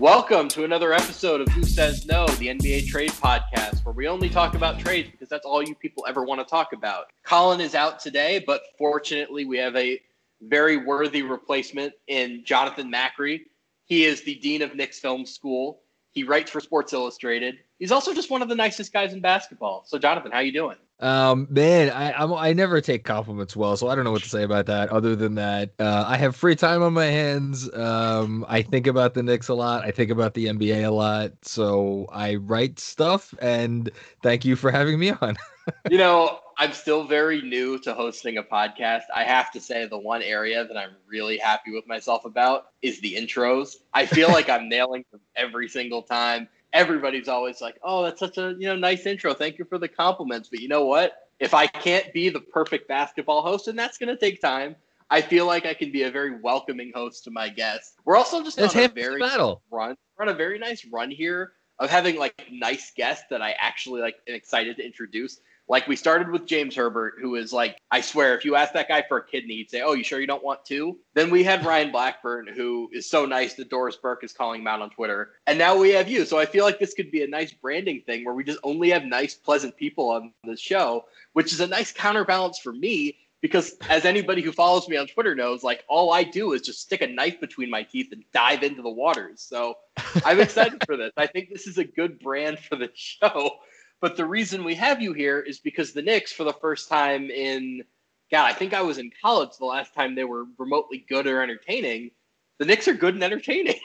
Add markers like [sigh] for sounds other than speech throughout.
Welcome to another episode of Who Says No, the NBA Trade Podcast, where we only talk about trades because that's all you people ever want to talk about. Colin is out today, but fortunately, we have a very worthy replacement in Jonathan Macri. He is the dean of Knicks Film School. He writes for Sports Illustrated. He's also just one of the nicest guys in basketball. So, Jonathan, how you doing? Um, man, I I'm, i never take compliments well, so I don't know what to say about that. Other than that, uh, I have free time on my hands. Um, I think about the Knicks a lot. I think about the NBA a lot. So I write stuff, and thank you for having me on. [laughs] you know, I'm still very new to hosting a podcast. I have to say, the one area that I'm really happy with myself about is the intros. I feel [laughs] like I'm nailing them every single time everybody's always like, "Oh, that's such a you know nice intro. Thank you for the compliments." But you know what? If I can't be the perfect basketball host, and that's going to take time, I feel like I can be a very welcoming host to my guests. We're also just on a very battle. run. We're on a very nice run here of having like nice guests that I actually like am excited to introduce. Like we started with James Herbert, who is like, I swear, if you ask that guy for a kidney, he'd say, "Oh, you sure you don't want two? Then we had Ryan Blackburn, who is so nice that Doris Burke is calling him out on Twitter, and now we have you. So I feel like this could be a nice branding thing where we just only have nice, pleasant people on the show, which is a nice counterbalance for me because as anybody who follows me on Twitter knows, like all I do is just stick a knife between my teeth and dive into the waters. So I'm excited [laughs] for this. I think this is a good brand for the show. But the reason we have you here is because the Knicks, for the first time in, God, I think I was in college the last time they were remotely good or entertaining. The Knicks are good and entertaining. [laughs]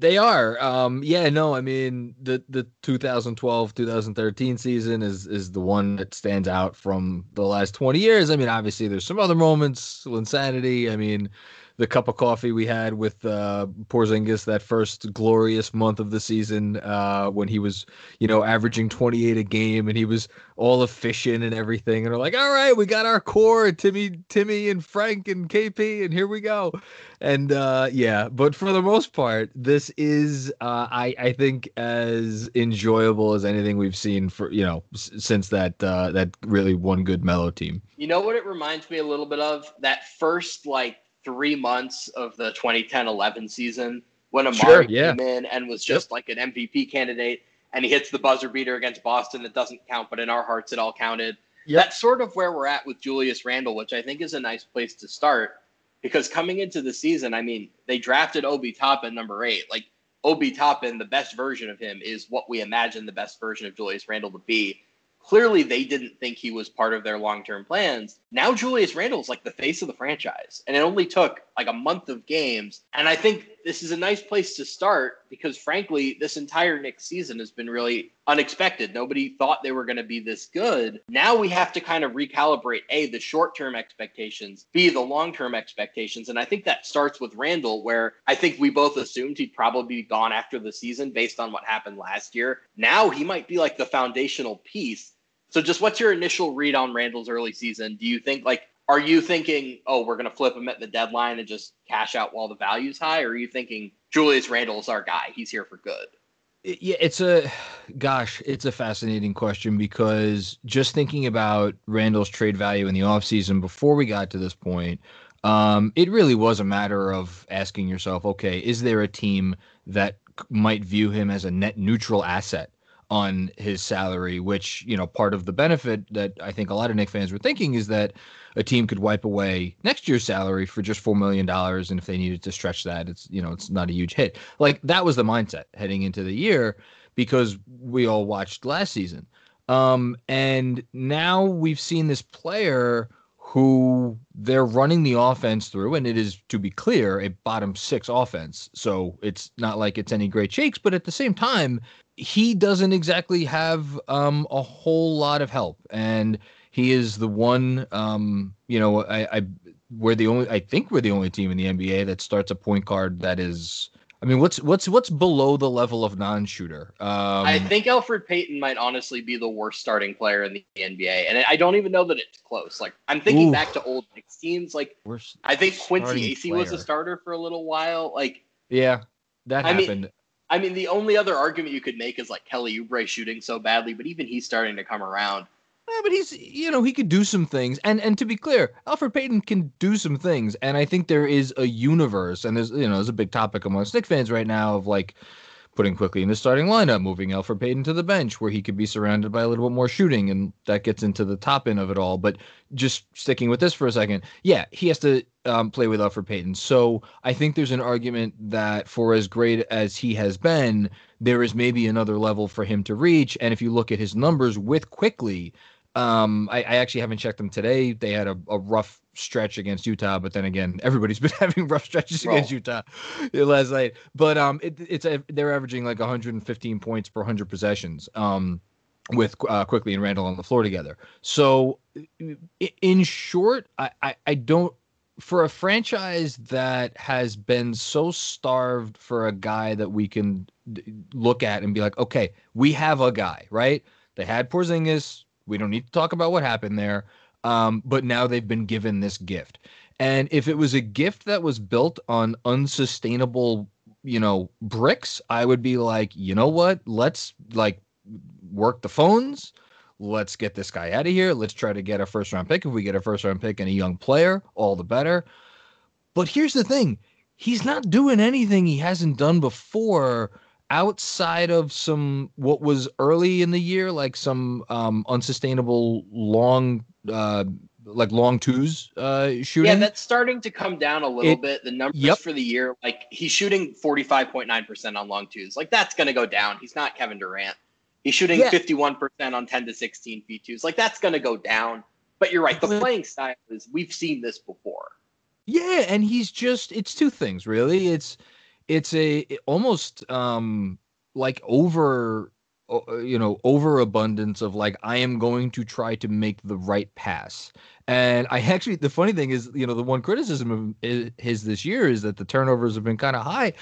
They are. Um, yeah, no, I mean the the 2012-2013 season is is the one that stands out from the last 20 years. I mean, obviously there's some other moments, insanity. I mean, the cup of coffee we had with uh, Porzingis that first glorious month of the season uh, when he was, you know, averaging 28 a game and he was all efficient and everything. And we're like, all right, we got our core, Timmy, Timmy and Frank and KP, and here we go. And uh, yeah, but for the most part, this is, uh, I, I think, as enjoyable as anything we've seen for, you know, s- since that uh, that really one good Melo team. You know what it reminds me a little bit of? That first like three months of the 2010-11 season when Amar'e sure, yeah. came in and was just yep. like an MVP candidate, and he hits the buzzer beater against Boston. It doesn't count, but in our hearts, it all counted. Yep. That's sort of where we're at with Julius Randle, which I think is a nice place to start because coming into the season, I mean, they drafted Obi Toppin number eight. Like Obi Toppin, the best version of him is what we imagine the best version of Julius Randle to be clearly they didn't think he was part of their long-term plans. Now Julius Randle's like the face of the franchise, and it only took like a month of games. And I think this is a nice place to start because frankly, this entire Knicks season has been really unexpected. Nobody thought they were going to be this good. Now we have to kind of recalibrate A, the short-term expectations, B, the long-term expectations. And I think that starts with Randle, where I think we both assumed he'd probably be gone after the season based on what happened last year. Now he might be like the foundational piece so just what's your initial read on Randle's early season? Do you think like are you thinking, oh, we're gonna flip him at the deadline and just cash out while the value's high, or are you thinking Julius Randle's our guy? He's here for good. Yeah, it's a gosh, it's a fascinating question because just thinking about Randle's trade value in the offseason before we got to this point, um, it really was a matter of asking yourself, okay, is there a team that might view him as a net neutral asset on his salary, which, you know, part of the benefit that I think a lot of Knick fans were thinking is that a team could wipe away next year's salary for just $4 million. And if they needed to stretch that, it's, you know, it's not a huge hit. Like that was the mindset heading into the year because we all watched last season. Um, and now we've seen this player who they're running the offense through, and it is, to be clear, a bottom six offense. So it's not like it's any great shakes, but at the same time, he doesn't exactly have um, a whole lot of help, and he is the one. Um, you know, I, I we're the only. I think we're the only team in the NBA that starts a point guard that is. I mean, what's what's what's below the level of non-shooter? Um, I think Elfrid Payton might honestly be the worst starting player in the NBA, and I don't even know that it's close. Like I'm thinking back to old Knicks teams. Like I think Quincy Acy was a starter for a little while. Like yeah, that I happened. Mean, I mean, the only other argument you could make is like Kelly Oubre shooting so badly, but even he's starting to come around. Yeah, but he's you know he could do some things, and and to be clear, Elfrid Payton can do some things, and I think there is a universe, and there's you know there's a big topic among Knick fans right now of like putting Quickley in the starting lineup, moving Elfrid Payton to the bench where he could be surrounded by a little bit more shooting, and that gets into the top end of it all. But just sticking with this for a second, yeah, he has to um, play with Elfrid Payton. So I think there's an argument that for as great as he has been, there is maybe another level for him to reach. And if you look at his numbers with Quickley, um, I, I, actually haven't checked them today. They had a, a, rough stretch against Utah, but then again, everybody's [laughs] been having rough stretches against Utah [laughs] last night. But um, it, it's a, they're averaging like 115 points per 100 possessions. Um, with uh, Quickley and Randle on the floor together. So, in short, I, I, I don't for a franchise that has been so starved for a guy that we can look at and be like, okay, we have a guy, right? They had Porzingis, we don't need to talk about what happened there. Um, but now they've been given this gift. And if it was a gift that was built on unsustainable, you know, bricks, I would be like, you know what? Let's like work the phones. Let's get this guy out of here. Let's try to get a first round pick. If we get a first round pick and a young player, all the better. But here's the thing he's not doing anything he hasn't done before outside of some what was early in the year, like some um, unsustainable long, uh, like long twos uh, shooting. Yeah, that's starting to come down a little it, bit. The numbers yep. for the year, like he's shooting forty five point nine percent on long twos. Like that's going to go down. He's not Kevin Durant. He's shooting fifty one percent on ten to sixteen feet twos. Like that's going to go down. But you're right. The playing style is we've seen this before. Yeah, and he's just it's two things really. It's it's a almost um like over uh, you know overabundance of like i am going to try to make the right pass. And i [laughs] actually the funny thing is you know the one criticism of his this year is that the turnovers have been kind of high.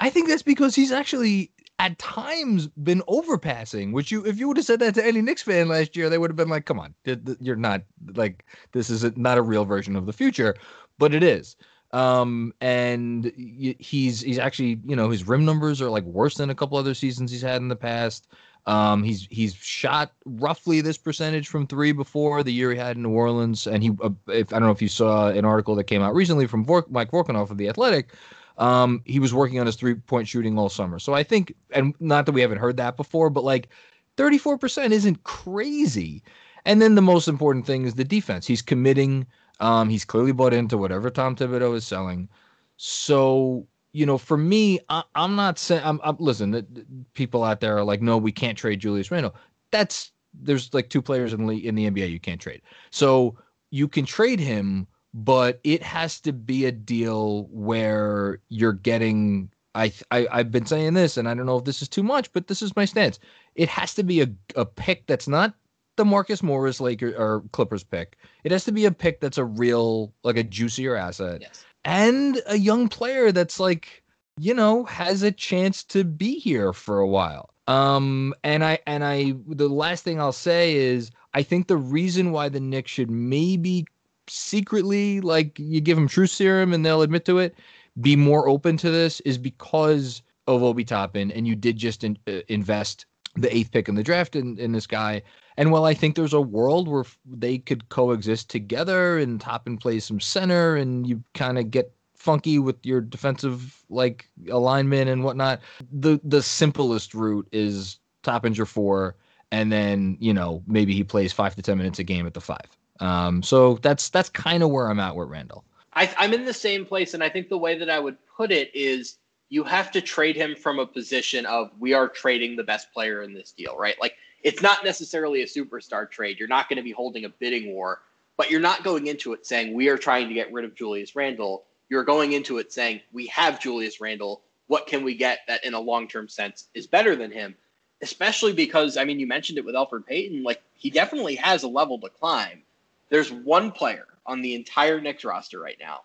I think that's because he's actually at times been overpassing which you if you would have said that to any Knicks fan last year they would have been like come on you're not like this is not a real version of the future but it is um, and he's he's actually you know his rim numbers are like worse than a couple other seasons he's had in the past. Um, he's he's shot roughly this percentage from three before the year he had in New Orleans, and he uh, if I don't know if you saw an article that came out recently from Vor- Mike Vorkunov of the Athletic. Um, he was working on his three point shooting all summer. So I think, and not that we haven't heard that before, but like 34% isn't crazy. And then the most important thing is the defense. He's committing um, he's clearly bought into whatever Tom Thibodeau is selling. So, you know, for me, I, am not saying, I'm, I'm listen, the, the people out there are like, no, we can't trade Julius Randle. That's, there's like two players in the, in the NBA you can't trade. So you can trade him, but it has to be a deal where you're getting I, I I've been saying this, and I don't know if this is too much, but this is my stance. It has to be a, a pick that's not the Marcus Morris Laker or Clippers pick. It has to be a pick that's a real like a juicier asset. Yes. And a young player that's like, you know, has a chance to be here for a while. Um and I and I the last thing I'll say is I think the reason why the Knicks should maybe secretly like you give them truth serum and they'll admit to it, be more open to this is because of Obi Toppin and you did just in, uh, invest the eighth pick in the draft in, in this guy. And while I think there's a world where they could coexist together and Toppin plays some center and you kind of get funky with your defensive like alignment and whatnot, the the simplest route is Toppin's your four, and then you know maybe he plays five to ten minutes a game at the five. Um, so that's that's kind of where I'm at with Randle. I, I'm in the same place, and I think the way that I would put it is you have to trade him from a position of we are trading the best player in this deal, right? Like it's not necessarily a superstar trade. You're not going to be holding a bidding war, but you're not going into it saying we are trying to get rid of Julius Randle. You're going into it saying we have Julius Randle. What can we get that in a long term sense is better than him? Especially because, I mean, you mentioned it with Elfrid Payton. Like, he definitely has a level to climb. There's one player on the entire Knicks roster right now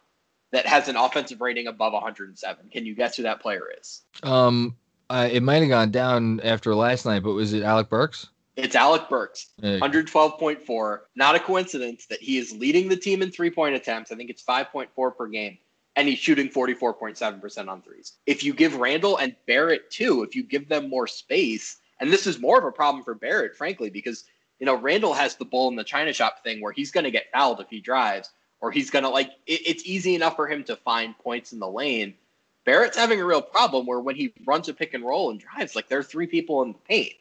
that has an offensive rating above 107. Can you guess who that player is? Um, uh, it might have gone down after last night, but was it Alec Burks? It's Alec Burks, 112.4. Not a coincidence that he is leading the team in three point attempts. I think it's 5.4 per game, and he's shooting 44.7% on threes. If you give Randle and Barrett too, if you give them more space, and this is more of a problem for Barrett, frankly, because you know, Randle has the bull in the china shop thing where he's going to get fouled if he drives, or he's going to like, it, it's easy enough for him to find points in the lane. Barrett's having a real problem where when he runs a pick and roll and drives, like there are three people in the paint.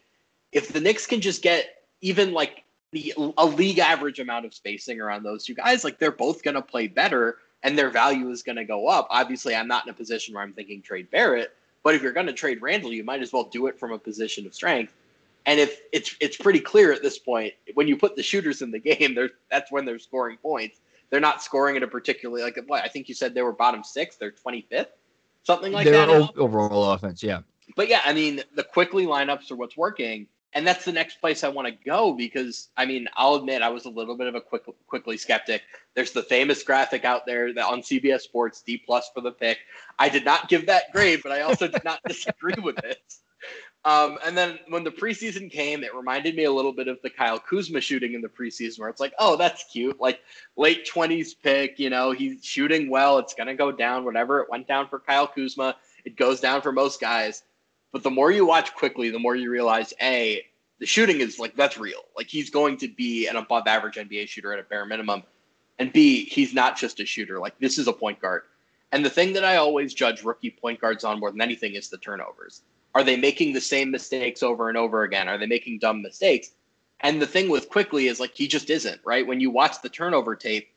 If the Knicks can just get even like the a league average amount of spacing around those two guys, like they're both going to play better and their value is going to go up. Obviously, I'm not in a position where I'm thinking trade Barrett, but if you're going to trade Randle, you might as well do it from a position of strength. And if it's it's pretty clear at this point, when you put the shooters in the game, there's that's when they're scoring points. They're not scoring at a particularly like what I think you said they were bottom six. They're 25th, something like Their that. overall offense, yeah. But yeah, I mean the Quickley lineups are what's working, and that's the next place I want to go because I mean I'll admit I was a little bit of a quick Quickley skeptic. There's the famous graphic out there that on CBS Sports D plus for the pick. I did not give that grade, but I also did not [laughs] disagree with it. Um, and then when the preseason came, it reminded me a little bit of the Kyle Kuzma shooting in the preseason, where it's like, oh, that's cute, like late twenties pick. You know, he's shooting well. It's gonna go down. Whatever it went down for Kyle Kuzma, it goes down for most guys. But the more you watch Quickley, the more you realize, a the shooting is like that's real. Like he's going to be an above average NBA shooter at a bare minimum. And B, he's not just a shooter. Like this is a point guard. And the thing that I always judge rookie point guards on more than anything is the turnovers. Are they making the same mistakes over and over again? Are they making dumb mistakes? And the thing with Quickley is like he just isn't, right? When you watch the turnover tape,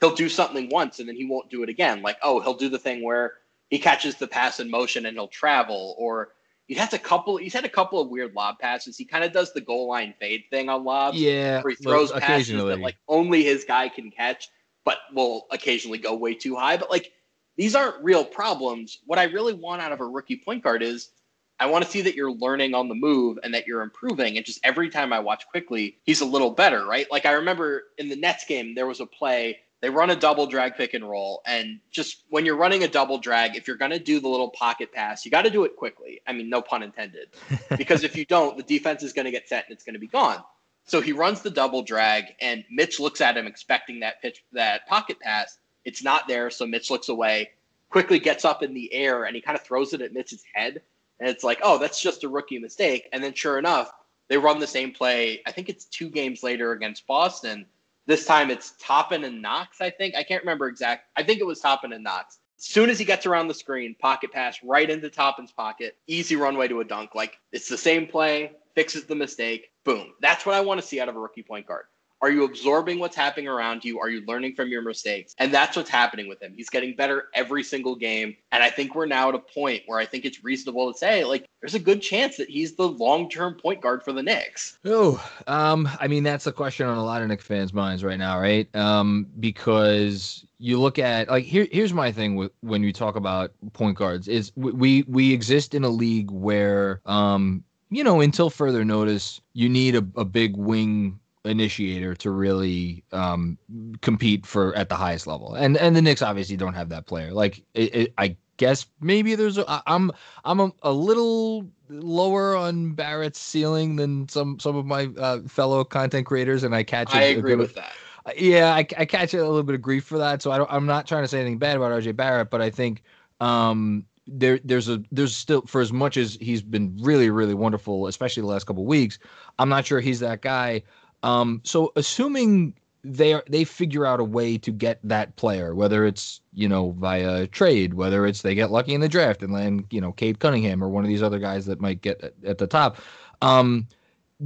he'll do something once and then he won't do it again. Like, oh, he'll do the thing where he catches the pass in motion and he'll travel, or he has a couple. He's had a couple of weird lob passes. He kind of does the goal line fade thing on lobs. Yeah, where he throws passes that like only his guy can catch, but will occasionally go way too high. But like these aren't real problems. What I really want out of a rookie point guard is I want to see that you're learning on the move and that you're improving. And just every time I watch Quickley, he's a little better, right? Like I remember in the Nets game, there was a play they run a double drag pick and roll. And just when you're running a double drag, if you're going to do the little pocket pass, you got to do it quickly. I mean, no pun intended. [laughs] because if you don't, the defense is going to get set and it's going to be gone. So he runs the double drag, and Mitch looks at him expecting that pitch, that pocket pass. It's not there. So Mitch looks away, Quickley gets up in the air, and he kind of throws it at Mitch's head. And it's like, oh, that's just a rookie mistake. And then sure enough, they run the same play. I think it's two games later against Boston this time it's Toppin and Knox, I think. I can't remember exact. I think it was Toppin and Knox. As soon as he gets around the screen, pocket pass right into Toppin's pocket, easy runway to a dunk. Like it's the same play, fixes the mistake, boom. That's what I want to see out of a rookie point guard. Are you absorbing what's happening around you? Are you learning from your mistakes? And that's what's happening with him. He's getting better every single game. And I think we're now at a point where I think it's reasonable to say, like, there's a good chance that he's the long term point guard for the Knicks. Oh, um, I mean, that's a question on a lot of Knicks fans' minds right now, right? Um, because you look at like here here's my thing with when you talk about point guards is we we exist in a league where um you know until further notice you need a, a big wing initiator to really um, compete for at the highest level. And and the Knicks obviously don't have that player. Like it, it, I guess maybe there's a, I'm I'm a, a, little lower on Barrett's ceiling than some some of my uh, fellow content creators, and I catch. I agree with that. Yeah, I, I catch a little bit of grief for that. So I don't, I'm not trying to say anything bad about RJ Barrett, but I think um, there there's a there's still for as much as he's been really really wonderful, especially the last couple weeks. I'm not sure he's that guy. Um, so assuming they are, they figure out a way to get that player, whether it's you know via trade, whether it's they get lucky in the draft and land you know Cade Cunningham or one of these other guys that might get at, the top. Um,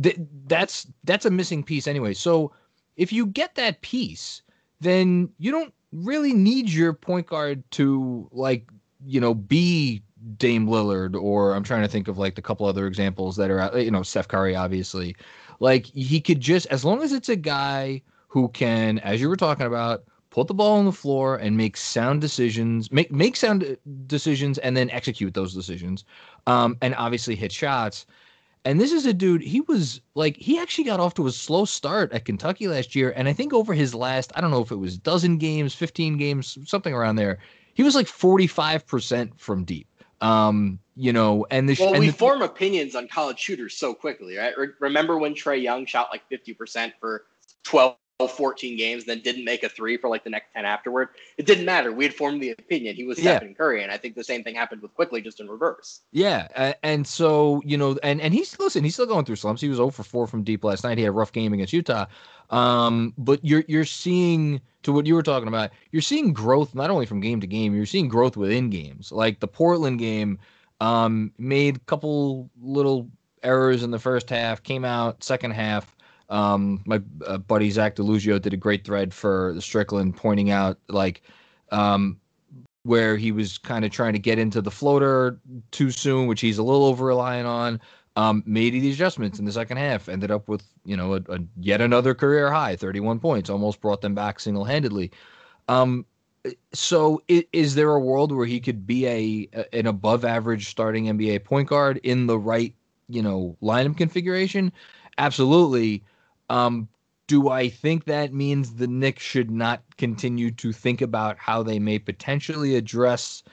th- that's that's a missing piece anyway. So if you get that piece, then you don't really need your point guard to like you know be Dame Lillard or I'm trying to think of like the couple other examples that are out. You know, Steph Curry, obviously. Like he could just, as long as it's a guy who can, as you were talking about, put the ball on the floor and make sound decisions, make make sound decisions, and then execute those decisions, um, and obviously hit shots. And this is a dude, he was like, he actually got off to a slow start at Kentucky last year. And I think over his last, I don't know if it was dozen games, 15 games, something around there, he was like 45% from deep. Um, you know, and the well, and we the, form opinions on college shooters so Quickley, right? Re- remember when Trae Young shot like fifty percent for twelve 14 games, then didn't make a three for like the next 10 afterward. It didn't matter. We had formed the opinion he was Stephen yeah. Curry, and I think the same thing happened with quickly, just in reverse. Yeah, and so you know, and and he's listen, he's still going through slumps. He was 0 for 4 from deep last night. He had a rough game against Utah. Um, but you're you're seeing to what you were talking about. You're seeing growth not only from game to game. You're seeing growth within games. Like the Portland game, um, made a couple little errors in the first half. Came out second half um, my uh, buddy Zach Delugio did a great thread for the Strickland, pointing out like um, where he was kind of trying to get into the floater too soon, which he's a little over reliant on. Um, made the adjustments in the second half, ended up with you know a, a yet another career high, 31 points, almost brought them back single handedly. Um, so is there a world where he could be a, an above average starting NBA point guard in the right you know lineup configuration? Absolutely. Um, do I think that means the Knicks should not continue to think about how they may potentially address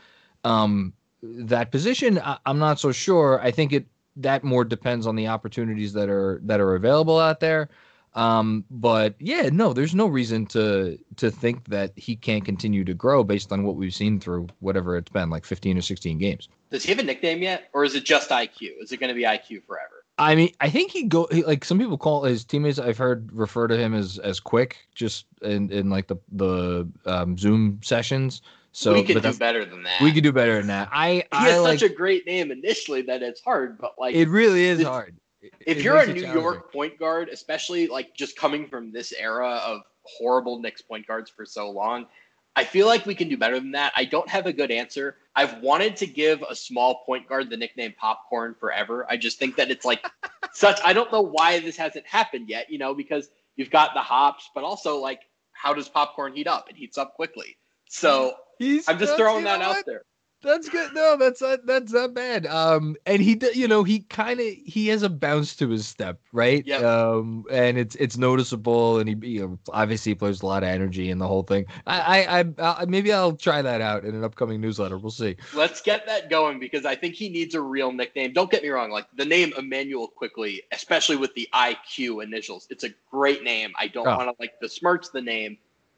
um, that position? I, am not so sure. I think it that more depends on the opportunities that are that are available out there. Um, but yeah, no, there's no reason to to think that he can't continue to grow based on what we've seen through whatever it's been, like 15 or 16 games. Does he have a nickname yet, or is it just IQ? Is it going to be IQ forever? I mean, I think he go he, like some people call his teammates. I've heard refer to him as as quick, just in in like the the um, Zoom sessions. So we could do better than that. We could do better than that. I he I has like, such a great name initially that it's hard, but like it really is hard. If you're a New York point guard, especially like just coming from this era of horrible Knicks point guards for so long, I feel like we can do better than that. I don't have a good answer. I've wanted to give a small point guard the nickname Popcorn forever. I just think that it's like [laughs] such. I don't know why this hasn't happened yet, you know, because you've got the hops, but also like, how does popcorn heat up? It heats up quickly. So He's, I'm just throwing that out there. That's good. No, that's not that's not bad. Um, and he, you know, he kind of he has a bounce to his step, right? Yeah. Um, and it's it's noticeable, and he, you know, obviously plays a lot of energy in the whole thing. I, I, I, I, maybe I'll try that out in an upcoming newsletter. We'll see. Let's get that going because I think he needs a real nickname. Don't get me wrong, like the name Immanuel Quickley, especially with the IQ initials, it's a great name. I don't oh. want to like besmirch the name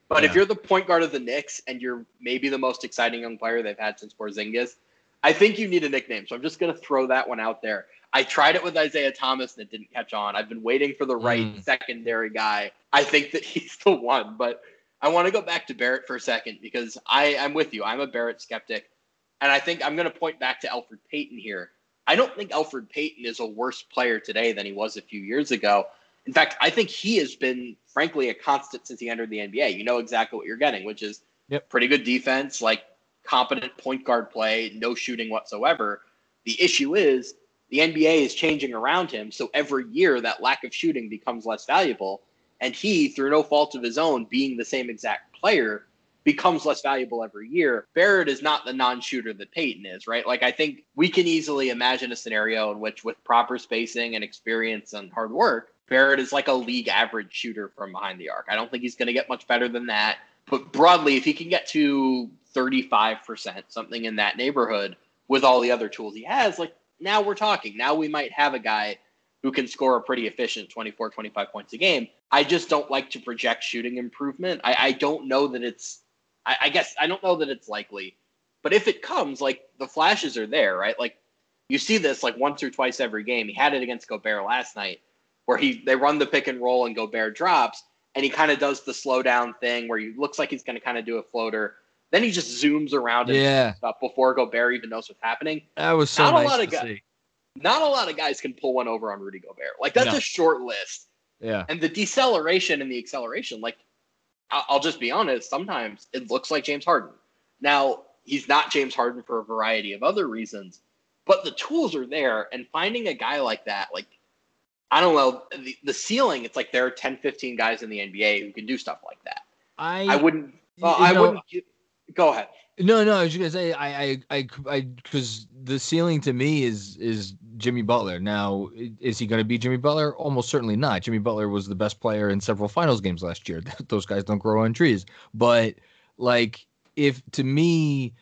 but yeah. if you're the point guard of the Knicks and you're maybe the most exciting young player they've had since Porzingis, I think you need a nickname. So I'm just going to throw that one out there. I tried it with Isaiah Thomas and it didn't catch on. I've been waiting for the right mm. secondary guy. I think that [laughs] he's the one, but I want to go back to Barrett for a second because I, I'm with you. I'm a Barrett skeptic. And I think I'm going to point back to Elfrid Payton here. I don't think Elfrid Payton is a worse player today than he was a few years ago. In fact, I think he has been, frankly, a constant since he entered the NBA. You know exactly what you're getting, which is yep. pretty good defense, like competent point guard play, no shooting whatsoever. The issue is the NBA is changing around him. So every year, that lack of shooting becomes less valuable. And he, through no fault of his own, being the same exact player, becomes less valuable every year. Barrett is not the non shooter that Payton is, right? Like, I think we can easily imagine a scenario in which, with proper spacing and experience and hard work, Barrett is like a league average shooter from behind the arc. I don't think he's going to get much better than that. But broadly, if he can get to 35%, something in that neighborhood with all the other tools he has, like now we're talking. Now we might have a guy who can score a pretty efficient 24, 25 points a game. I just don't like to project shooting improvement. I, I don't know that it's, I, I guess, I don't know that it's likely. But if it comes, like the flashes are there, right? Like you see this like once or twice every game. He had it against Gobert last night where he they run the pick and roll and Gobert drops, and he kind of does the slow down thing where he looks like he's going to kind of do a floater. Then he just zooms around and yeah. stuff before Gobert even knows what's happening. That was so not nice a lot of guys. See. Not a lot of guys can pull one over on Rudy Gobert. Like that's no. a short list. Yeah. And the deceleration and the acceleration, like I'll just be honest, sometimes it looks like James Harden. Now, he's not James Harden for a variety of other reasons, but the tools are there. And finding a guy like that, like I don't know the, the ceiling. It's like there are 10, 15 guys in the NBA who can do stuff like that. I I wouldn't. Well, I know, wouldn't. Go ahead. No, no. I was gonna say I, I, I, I, because the ceiling to me is is Jimmy Butler. Now, is he going to be Jimmy Butler? Almost certainly not. Jimmy Butler was the best player in several finals games last year. [laughs] Those guys don't grow on trees. But like, if to me,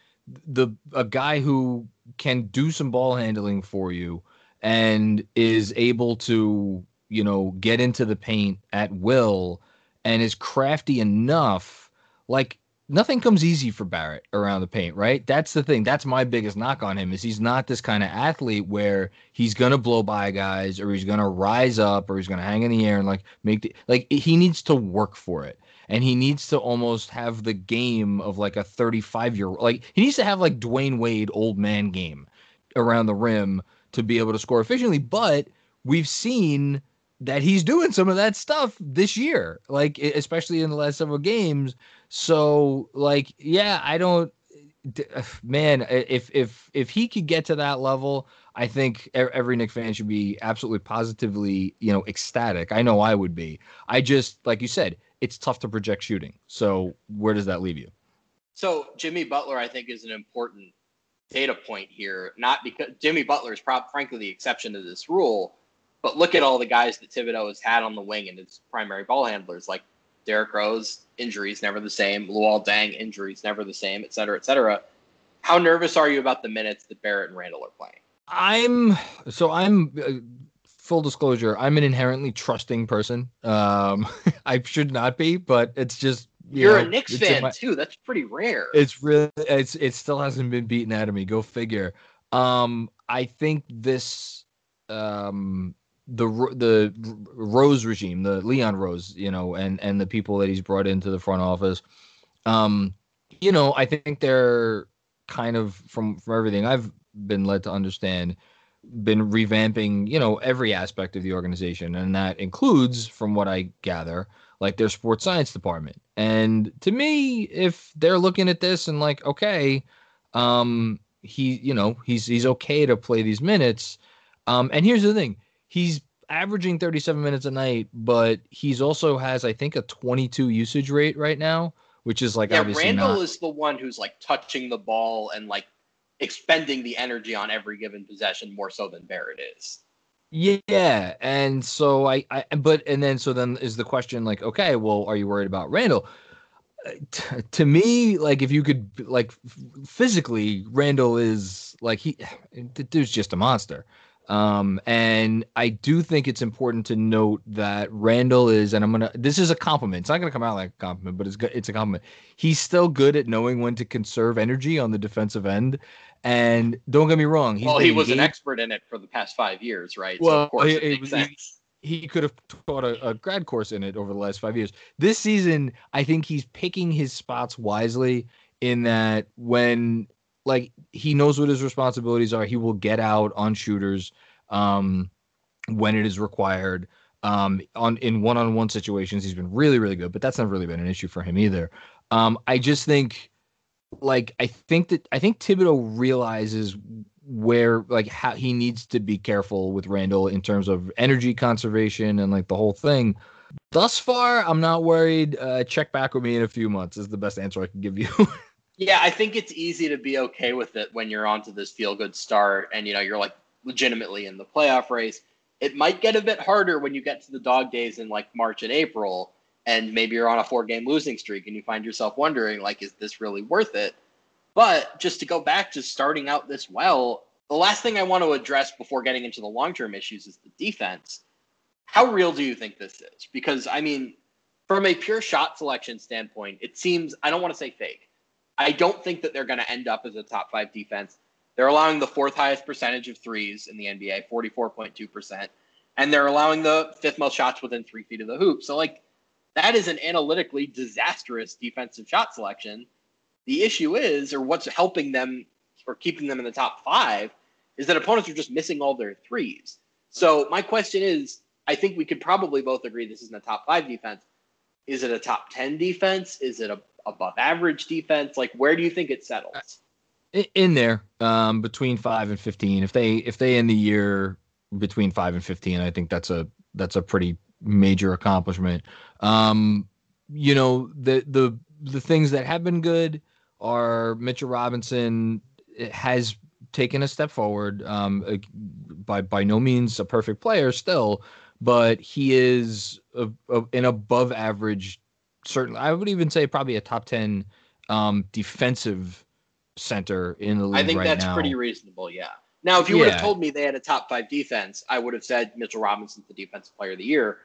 the a guy who can do some ball handling for you and is able to, you know, get into the paint at will and is crafty enough. Like nothing comes easy for Barrett around the paint, right? That's the thing. That's my biggest knock on him is he's not this kind of athlete where he's gonna blow by guys or he's gonna rise up or he's gonna hang in the air and like make the like he needs to work for it. And he needs to almost have the game of like a 35 year like he needs to have like Dwyane Wade old man game around the rim to be able to score efficiently. But we've seen that he's doing some of that stuff this year, like especially in the last several games. So, like, yeah, I don't, man, if if if he could get to that level, I think every Knick fan should be absolutely positively, you know, ecstatic. I know I would be. I just, like you said, it's tough to project shooting. So, where does that leave you? So, Jimmy Butler, I think, is an important data point here. Not because Jimmy Butler is, prob- frankly, the exception to this rule but look at all the guys that Thibodeau has had on the wing and his primary ball handlers, like Derrick Rose, injuries never the same. Luol Deng, injuries never the same, et cetera, et cetera. How nervous are you about the minutes that Barrett and Randle are playing? I'm so I'm uh, full disclosure. I'm an inherently trusting person. Um, [laughs] I should not be, but it's just you are a Knicks fan my, too. That's pretty rare. It's really it's it still hasn't been beaten out of me. Go figure. Um, I think this um the the Rose regime, the Leon Rose, you know, and and the people that he's brought into the front office, um, you know, I think they're kind of from from everything I've been led to understand, been revamping, you know, every aspect of the organization, and that includes, from what I gather, like their sports science department. And to me, if they're looking at this and like, okay, um, he, you know, he's he's okay to play these minutes. Um, and here's the thing he's averaging 37 minutes a night, but he's also has I think a 22 usage rate right now, which is like yeah. Obviously Randle not... is the one who's like touching the ball and like expending the energy on every given possession more so than Barrett is. Yeah, and so I, I but and then so then is the question like, okay, well, are you worried about Randle? Uh, t- to me, like if you could like physically, Randle is like he, [sighs] the dude's just a monster. Um, and I do think it's important to note that Randle is, and I'm gonna. This is a compliment. It's not gonna come out like a compliment, but it's it's a compliment. He's still good at knowing when to conserve energy on the defensive end. And don't get me wrong. well, he was engaged. an expert in it for the past five years, right? Well, so of course it, makes sense. He, he could have taught a, a grad course in it over the last five years. This season, I think he's picking his spots wisely. In that, when like he knows what his responsibilities are. He will get out on shooters um, when it is required. Um, on in one-on-one situations, he's been really, really good, but that's not really been an issue for him either. Um, I just think, like, I think that I think Thibodeau realizes where like how he needs to be careful with Randle in terms of energy conservation and like the whole thing. Thus far, I'm not worried. Uh, check back with me in a few months is the best answer I can give you. [laughs] Yeah, I think it's easy to be okay with it when you're onto this feel good start and you know you're like legitimately in the playoff race. It might get a bit harder when you get to the dog days in like March and April and maybe you're on a four game losing streak and you find yourself wondering like is this really worth it? But just to go back to starting out this well, the last thing I want to address before getting into the long-term issues is the defense. How real do you think this is? Because I mean, from a pure shot selection standpoint, it seems I don't want to say fake I don't think that they're going to end up as a top five defense. They're allowing the fourth highest percentage of threes in the NBA, 44.2%. And they're allowing the fifth most shots within three feet of the hoop. So, like, that is an analytically disastrous defensive shot selection. The issue is, or what's helping them or keeping them in the top five, is that opponents are just missing all their threes. So, my question is I think we could probably both agree this isn't a top five defense. Is it a top 10 defense? Is it a above average defense? Like, where do you think it settles? In there, um, between five and fifteen. If they if they end the year between five and fifteen, I think that's a that's a pretty major accomplishment. Um, you know, the the the things that have been good are Mitchell Robinson has taken a step forward. Um, by by no means a perfect player still, but he is a, a, an above average certainly I would even say probably a top ten um, defensive center in the league. I think right that's now. pretty reasonable. Yeah. Now, if you yeah. would have told me they had a top five defense, I would have said Mitchell Robinson's the defensive player of the year,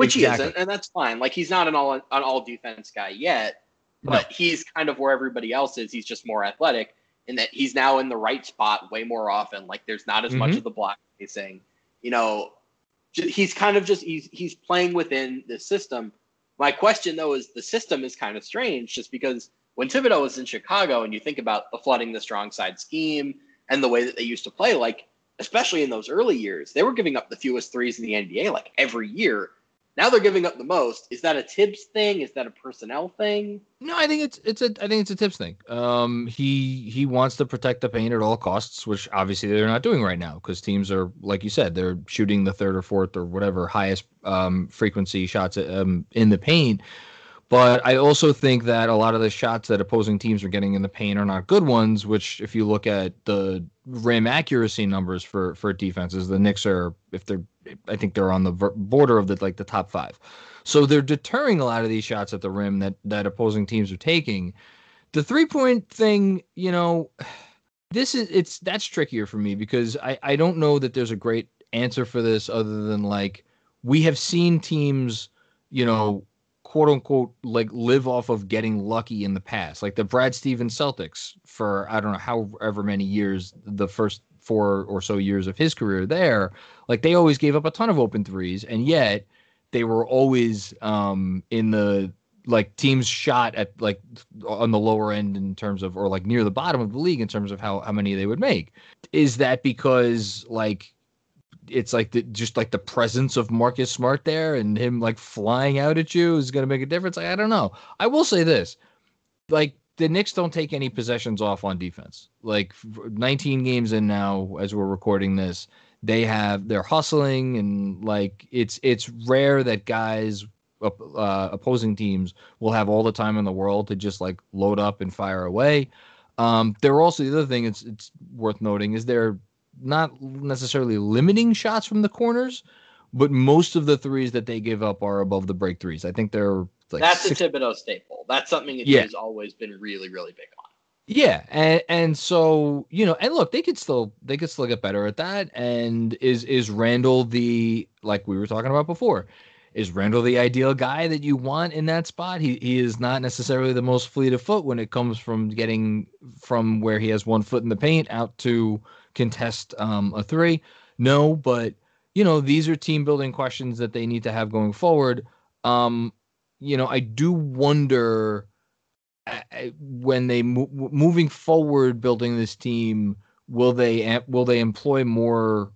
which exactly. he isn't, and that's fine. Like he's not an all an all defense guy yet, but no. he's kind of where everybody else is. He's just more athletic in that he's now in the right spot way more often. Like there's not as mm-hmm. much of the block facing. You know, he's kind of just he's he's playing within the system. My question though is the system is kind of strange just because when Thibodeau was in Chicago and you think about the flooding the strong side scheme and the way that they used to play, like especially in those early years, they were giving up the fewest threes in the NBA like every year. Now they're giving up the most. Is that a Thibs thing? Is that a personnel thing? No, I think it's it's a I think it's a Thibs thing. Um, he he wants to protect the paint at all costs, which obviously they're not doing right now because teams are like you said they're shooting the third or fourth or whatever highest um, frequency shots um, in the paint. But I also think that a lot of the shots that opposing teams are getting in the paint are not good ones. Which, if you look at the rim accuracy numbers for for defenses, the Knicks are if they're I think they're on the border of the like the top five. So they're deterring a lot of these shots at the rim that that opposing teams are taking. The three point thing, you know, [sighs] this is it's that's trickier for me because I I don't know that there's a great answer for this other than like we have seen teams, you know, quote unquote like live off of getting lucky in the past. Like the Brad Stevens Celtics for I don't know however many years the first four or so years of his career there, like they always gave up a ton of open threes, and yet they were always um, in the like teams shot at like on the lower end in terms of or like near the bottom of the league in terms of how how many they would make. Is that because like it's like the, just like the presence of Marcus Smart there and him like flying out at you is going to make a difference? Like, I don't know. I will say this, like the Knicks don't take any possessions off on defense. Like 19 games in now, as we're recording this, they have they're hustling and like it's it's rare that guys uh, opposing teams will have all the time in the world to just like load up and fire away. Um, they're also the other thing it's it's worth noting is they're not necessarily limiting shots from the corners, but most of the threes that they give up are above the break threes. I think they're like that's six... a Thibodeau staple. That's something that yeah. he's always been really, really big on. Yeah, and and so you know, and look, they could still they could still get better at that. And is is Randle the like we were talking about before? Is Randle the ideal guy that you want in that spot? He he is not necessarily the most fleet of foot when it comes from getting from where he has one foot in the paint out to contest um, a three. No, but you know these are team building questions that they need to have going forward. Um, you know, I do wonder when they mo- moving forward, building this team, will they will they employ more?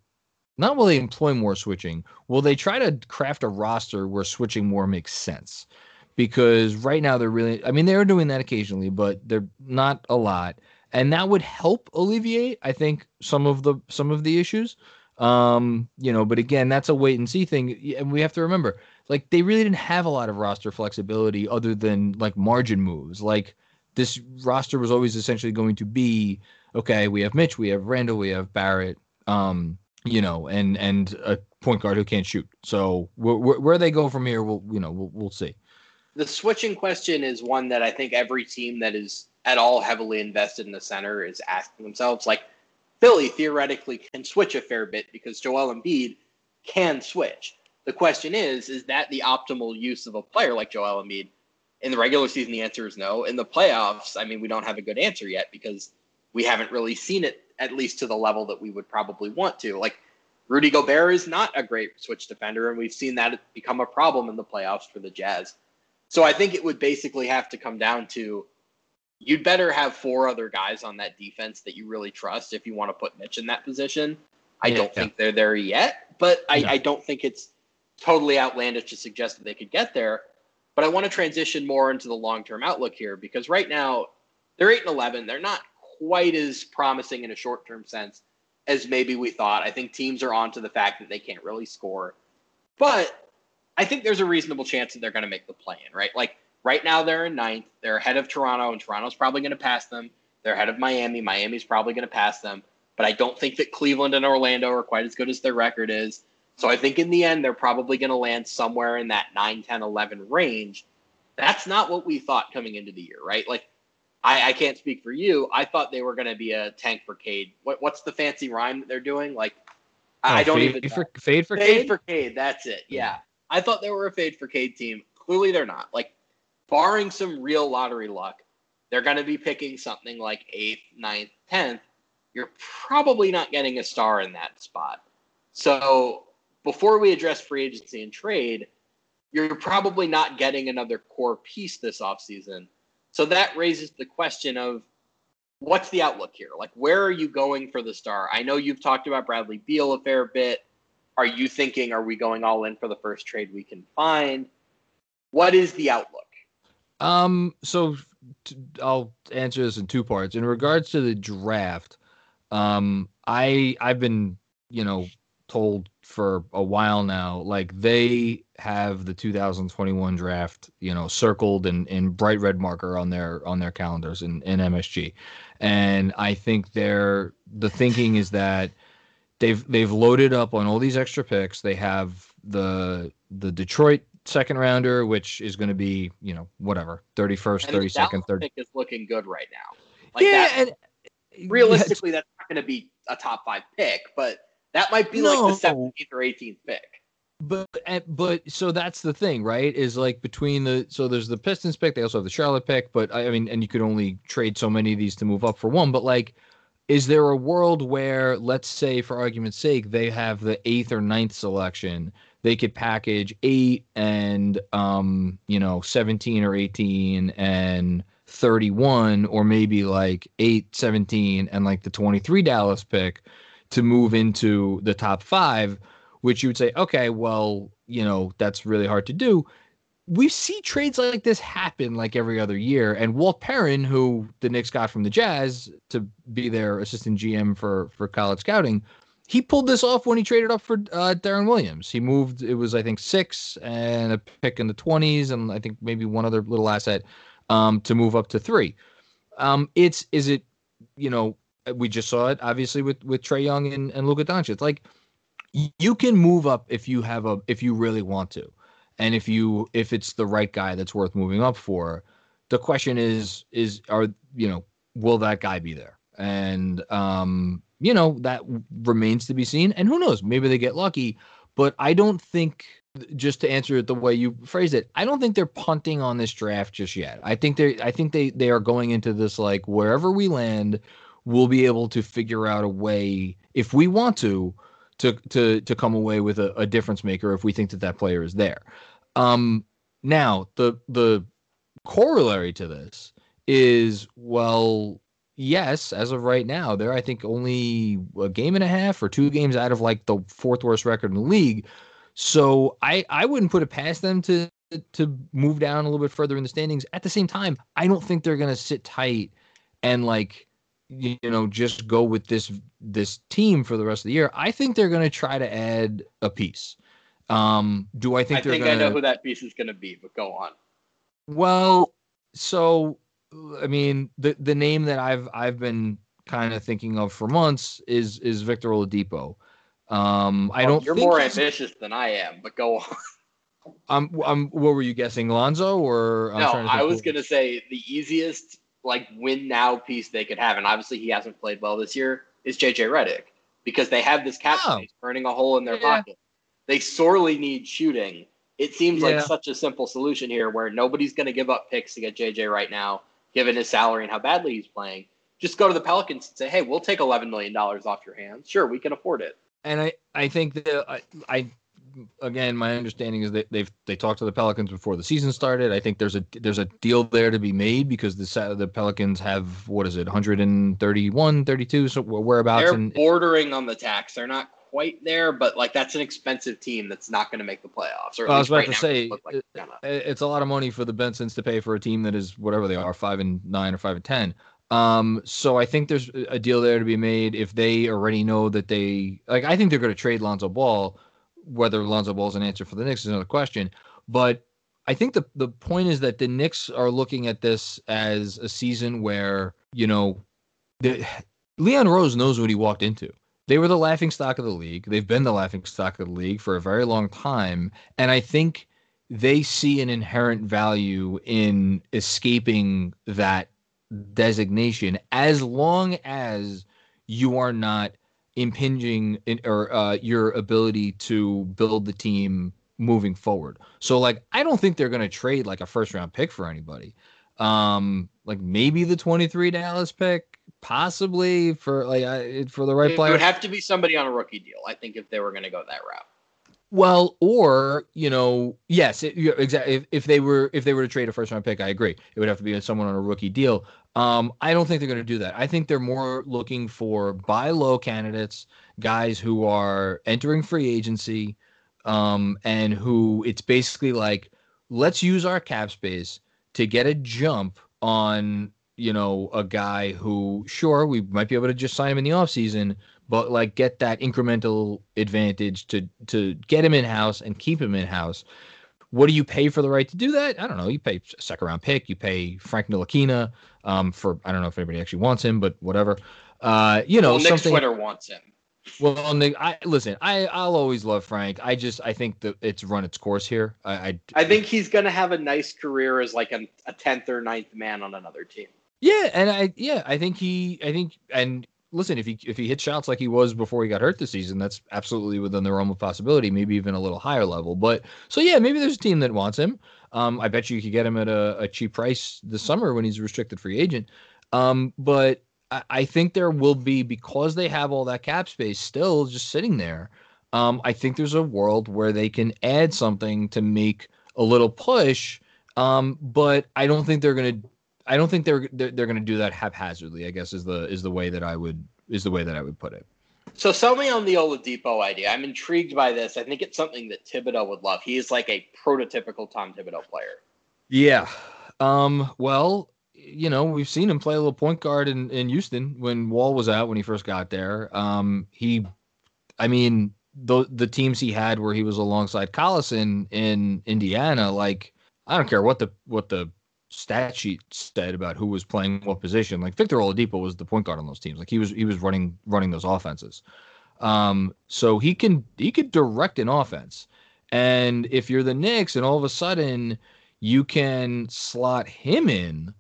Not will they employ more switching? Will they try to craft a roster where switching more makes sense? Because right now they're really, I mean, they're doing that occasionally, but they're not a lot, and that would help alleviate, I think, some of the some of the issues. Um, you know, but again, that's a wait and see thing, and we have to remember like they really didn't have a lot of roster flexibility other than like margin moves. Like this roster was always essentially going to be okay. We have Mitch, we have Randle, we have Barrett, um, you know, and and a point guard who can't shoot. So wh- wh- where they go from here, we'll you know we'll we'll see. The switching question is one that I think every team that is at all heavily invested in the center is asking themselves. Like Philly theoretically can switch a fair bit because Joel Embiid can switch. The question is, is that the optimal use of a player like Joel Embiid? In the regular season, the answer is no. In the playoffs, I mean, we don't have a good answer yet because we haven't really seen it at least to the level that we would probably want to. Like Rudy Gobert is not a great switch defender, and we've seen that become a problem in the playoffs for the Jazz. So I think it would basically have to come down to you'd better have four other guys on that defense that you really trust if you want to put Mitch in that position. I yeah, don't yeah. think they're there yet, but I, no. I don't think it's totally outlandish to suggest that they could get there. But I want to transition more into the long term outlook here because right now they're 8 and 11. They're not quite as promising in a short term sense as maybe we thought. I think teams are on to the fact that they can't really score. But I think there's a reasonable chance that they're going to make the play in, right? Like right now they're in ninth. They're ahead of Toronto, and Toronto's probably going to pass them. They're ahead of Miami. Miami's probably going to pass them. But I don't think that Cleveland and Orlando are quite as good as their record is. So I think in the end, they're probably going to land somewhere in that 9, 10, 11 range. That's not what we thought coming into the year, right? Like, I, I can't speak for you. I thought they were going to be a tank for Cade. What, what's the fancy rhyme that they're doing? Like, oh, I don't fade even. For, fade for fade Cade? for Cade. That's it. Yeah. I thought they were a fade for Cade team. Clearly, they're not. Like, barring some real lottery luck, they're going to be picking something like eighth, ninth, tenth. You're probably not getting a star in that spot. So, before we address free agency and trade, you're probably not getting another core piece this offseason. So that raises the question of what's the outlook here? Like, where are you going for the star? I know you've talked about Bradley Beal a fair bit. Are you thinking, are we going all in for the first trade we can find? What is the outlook? Um, so t- I'll answer this in two parts. In regards to the draft, um, I I've been you know told for a while now like they have the 2021 draft you know circled in, in bright red marker on their on their calendars in, in MSG and I think they're the thinking is that they've they've loaded up on all these extra picks. They have the the Detroit second rounder, which is going to be you know whatever thirty first, thirty second, third. Pick is looking good right now. Like yeah, that, and, [laughs] realistically, yeah, that's not going to be a top five pick, but that might be no. like the seventeenth or eighteenth pick but eh, but so that's the thing, right? Is like between the so there's the Pistons pick, they also have the Charlotte pick, but I mean, and you could only trade so many of these to move up for one. But like, is there a world where, let's say, for argument's sake, they have the eighth or ninth selection? They could package eight and um, you know, seventeen or eighteen and 31 or maybe like 8 17 and like the 23 Dallas pick to move into the top 5 which you would say, okay, well, you know, that's really hard to do. We see trades like this happen like every other year. And Walt Perrin, who the Knicks got from the Jazz to be their assistant GM for for college scouting, he pulled this off when he traded up for uh, Deron Williams. He moved, it was, I think, six and a pick in the 20s, and I think maybe one other little asset um, to move up to three. Um, it's, is it, you know, we just saw it obviously with, with Trae Young and, and Luka Doncic. It's like, you can move up if you have a if you really want to and if you if it's the right guy that's worth moving up for the question is is are you know will that guy be there and um you know that remains to be seen and who knows maybe they get lucky but i don't think just to answer it the way you phrased it i don't think they're punting on this draft just yet i think they i think they they are going into this like wherever we land we'll be able to figure out a way if we want to to to to come away with a, a difference maker if we think that that player is there. Um, now the the corollary to this is well yes as of right now they're i think only a game and a half or two games out of like the fourth worst record in the league so i i wouldn't put it past them to to move down a little bit further in the standings at the same time i don't think they're going to sit tight and like you know just go with this this team for the rest of the year. I think they're going to try to add a piece. Um, do I think I they're think gonna... I know who that piece is going to be, but go on. Well, so I mean the the name that I've I've been kind of thinking of for months is is Victor Oladipo. Um, I don't. You're more ambitious than I am, but go on. [laughs] I'm, I'm. what were you guessing, Lonzo or? I'm no, I was gonna say the easiest like win now piece they could have, and obviously he hasn't played well this year, is JJ Redick because they have this cap oh. space burning a hole in their yeah. pocket. They sorely need shooting. It seems yeah. like such a simple solution here where nobody's going to give up picks to get JJ right now, given his salary and how badly he's playing. Just go to the Pelicans and say, hey, we'll take $11 million off your hands. Sure, we can afford it. And I, I think that I, I again, my understanding is that they've they talked to the Pelicans before the season started. I think there's a there's a deal there to be made because the the Pelicans have what is it 131, 32, so whereabouts. They're and, bordering on the tax. They're not quite there, but like that's an expensive team that's not going to make the playoffs. Or I was about right to say like it, it's a lot of money for the Bensons to pay for a team that is whatever they are, five and nine or five and ten. Um, so I think there's a deal there to be made if they already know that they like. I think they're going to trade Lonzo Ball whether Lonzo Ball is an answer for the Knicks is another question. But I think the the point is that the Knicks are looking at this as a season where you know, the, Leon Rose knows what he walked into. They were the laughing stock of the league. They've been the laughing stock of the league for a very long time, and I think they see an inherent value in escaping that designation as long as you are not impinging in, or uh, your ability to build the team moving forward. So like I don't think they're going to trade like a first round pick for anybody. Um like maybe the 23 Dallas pick possibly for like I, for the right it player. It would have to be somebody on a rookie deal. I think if they were going to go that route. Well, or you know, yes, it, exactly. If, if they were if they were to trade a first round pick, I agree. It would have to be someone on a rookie deal. Um, I don't think they're going to do that. I think they're more looking for buy low candidates, guys who are entering free agency, um, and who it's basically like, let's use our cap space to get a jump on, you know, a guy who, sure, we might be able to just sign him in the offseason, but like get that incremental advantage to to get him in house and keep him in house. What do you pay for the right to do that? I don't know. You pay a second round pick. You pay Frank Ntilikina um, for I don't know if anybody actually wants him, but whatever. Uh, you know, well, Nick something. Twitter wants him. Well, Nick, I listen. I I'll always love Frank. I just I think that it's run its course here. I I, I think he's gonna have a nice career as like a, a tenth or ninth man on another team. Yeah, and I yeah I think he I think and listen, if he if he hits shots like he was before he got hurt this season, that's absolutely within the realm of possibility. Maybe even a little higher level. But so yeah, maybe there's a team that wants him. Um, I bet you could get him at a, a cheap price this summer when he's a restricted free agent. Um, but I, I, think there will be because they have all that cap space still just sitting there. Um, I think there's a world where they can add something to make a little push. Um, but I don't think they're gonna I don't think they're they're, they're going to do that haphazardly. I guess is the is the way that I would is the way that I would put it. So sell me on the Oladipo idea. I'm intrigued by this. I think it's something that Thibodeau would love. He is like a prototypical Tom Thibodeau player. Yeah. Um, well, you know, we've seen him play a little point guard in, in Houston when Wall was out when he first got there. Um, he, I mean, the the teams he had where he was alongside Collison in Indiana, like I don't care what the what the stat sheet said about who was playing what position. Like Victor Oladipo was the point guard on those teams. Like he was he was running running those offenses. Um, so he can he could direct an offense. And if you're the Knicks and all of a sudden you can slot him in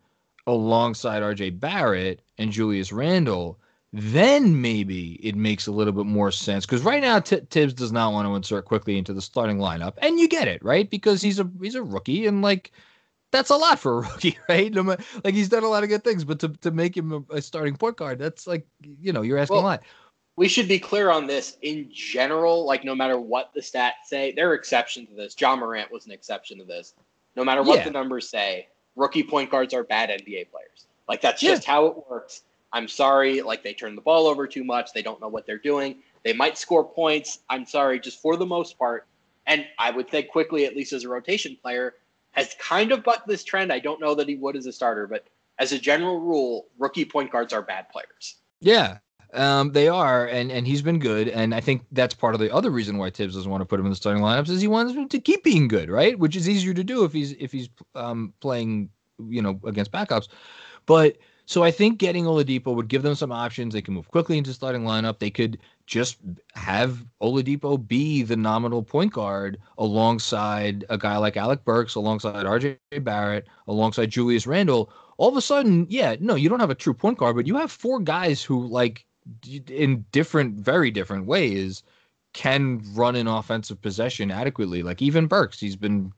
alongside RJ Barrett and Julius Randle, then maybe it makes a little bit more sense. Because right now T- Thibs does not want to insert Quickley into the starting lineup, and you get it, right? Because he's a he's a rookie, and like that's a lot for a [laughs] rookie, right? No matter, like he's done a lot of good things, but to, to make him a, starting point guard, that's like you know you're asking well, a lot. We should be clear on this. In general, like no matter what the stats say, there are exceptions to this. Ja Morant was an exception to this. No matter what yeah. the numbers say, rookie point guards are bad NBA players. Like that's yeah. just how it works. I'm sorry, like they turn the ball over too much. They don't know what they're doing. They might score points. I'm sorry, just for the most part. And I would think Quickley, at least as a rotation player, has kind of bucked this trend. I don't know that he would as a starter, but as a general rule, rookie point guards are bad players. Yeah, um, they are, and and he's been good, and I think that's part of the other reason why Thibs doesn't want to put him in the starting lineups is he wants him to keep being good, right? Which is easier to do if he's if he's um, playing, you know, against backups. But so I think getting Oladipo would give them some options. They can move Quickley into starting lineup. They could just have Oladipo be the nominal point guard alongside a guy like Alec Burks, alongside RJ Barrett, alongside Julius Randle. All of a sudden, yeah, no, you don't have a true point guard, but you have four guys who, like, in different, very different ways, can run an offensive possession adequately. Like even Burks, he's been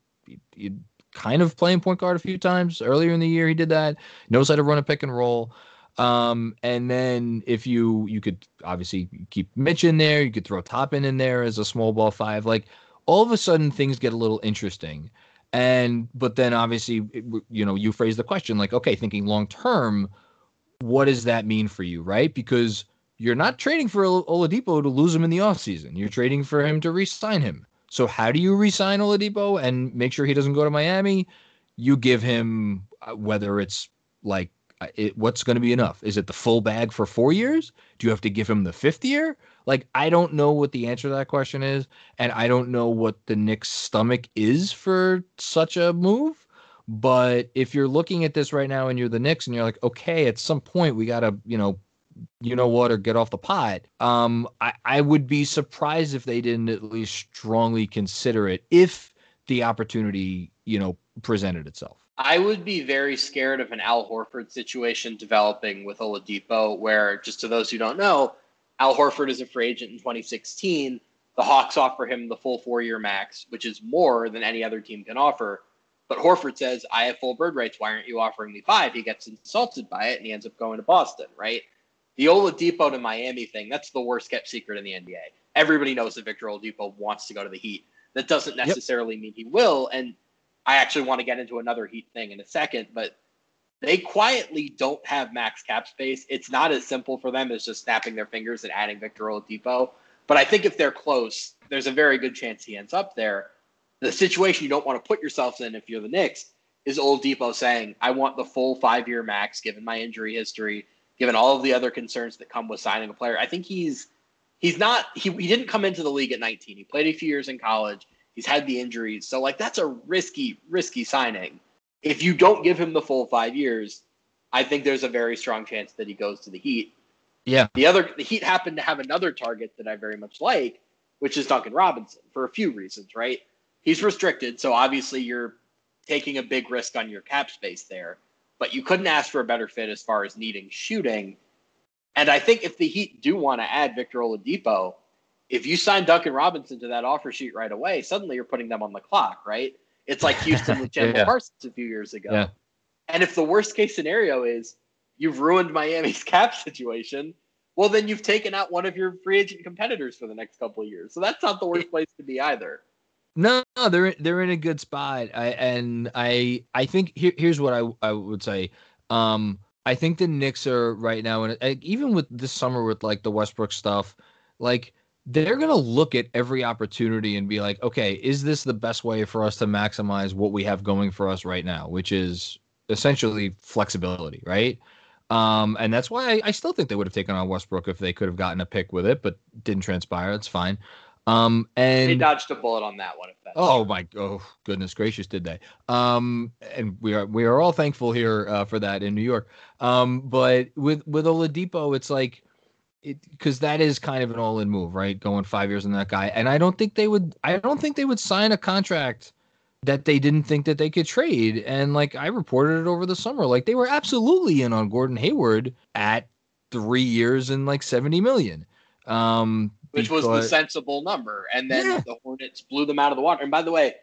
kind of playing point guard a few times earlier in the year. He did that. Knows how to run a pick and roll. Um, and then if you you could obviously keep Mitch in there, you could throw Toppin in there as a small ball five. Like all of a sudden things get a little interesting. And but then obviously you know you phrase the question like okay, thinking long term, what does that mean for you, right? Because you're not trading for Oladipo to lose him in the offseason. You're trading for him to re-sign him. So how do you re-sign Oladipo and make sure he doesn't go to Miami? You give him uh, whether it's like it, what's going to be enough? Is it the full bag for four years? Do you have to give him the fifth year? Like, I don't know what the answer to that question is, and I don't know what the Knicks' stomach is for such a move. But if you're looking at this right now and you're the Knicks and you're like, okay, at some point we got to, you know, you know what, or get off the pot. Um, I, I would be surprised if they didn't at least strongly consider it if the opportunity, you know, presented itself. I would be very scared of an Al Horford situation developing with Oladipo, where just to those who don't know, Al Horford is a free agent in 2016. The Hawks offer him the full four year max, which is more than any other team can offer. But Horford says, I have full bird rights. Why aren't you offering me five? He gets insulted by it and he ends up going to Boston, right? The Oladipo to Miami thing, that's the worst kept secret in the NBA. Everybody knows that Victor Oladipo wants to go to the Heat. That doesn't necessarily yep. mean he will. And I actually want to get into another Heat thing in a second, but they quietly don't have max cap space. It's not as simple for them as just snapping their fingers and adding Victor Oladipo. But I think if they're close, there's a very good chance he ends up there. The situation you don't want to put yourself in if you're the Knicks is Oladipo saying, I want the full five year max given my injury history, given all of the other concerns that come with signing a player. I think he's he's not he, he didn't come into the league at 19. He played a few years in college. He's had the injuries. So like that's a risky, risky signing. If you don't give him the full five years, I think there's a very strong chance that he goes to the Heat. Yeah. The other the Heat happened to have another target that I very much like, which is Duncan Robinson for a few reasons, right? He's restricted, so obviously you're taking a big risk on your cap space there. But you couldn't ask for a better fit as far as needing shooting. And I think if the Heat do want to add Victor Oladipo, if you sign Duncan Robinson to that offer sheet right away, suddenly you're putting them on the clock, right? It's like Houston with [laughs] Chandler yeah. Parsons a few years ago. Yeah. And if the worst case scenario is you've ruined Miami's [laughs] cap situation, well, then you've taken out one of your free agent competitors for the next couple of years. So that's not the worst place to be either. No, no, they're they're in a good spot. I and I I think here, here's what I I would say. Um, I think the Knicks are right now, and even with this summer with like the Westbrook stuff, like they're going to look at every opportunity and be like, okay, is this the best way for us to maximize what we have going for us right now, which is essentially flexibility, right? Um, and that's why I, I, still think they would have taken on Westbrook if they could have gotten a pick with it, but didn't transpire. It's fine. Um, and they dodged a bullet on that one. oh true. my, oh goodness gracious, did they? Um, and we are we are all thankful here uh, for that in New York. Um, but with with Oladipo, it's like because that is kind of an all-in move, right? Going five years on that guy, and I don't think they would. I don't think they would sign a contract that they didn't think that they could trade. And like I reported it over the summer, like they were absolutely in on Gordon Hayward at three years and like seventy million. Um, which because, was the sensible number. And then yeah. the Hornets blew them out of the water. And by the way,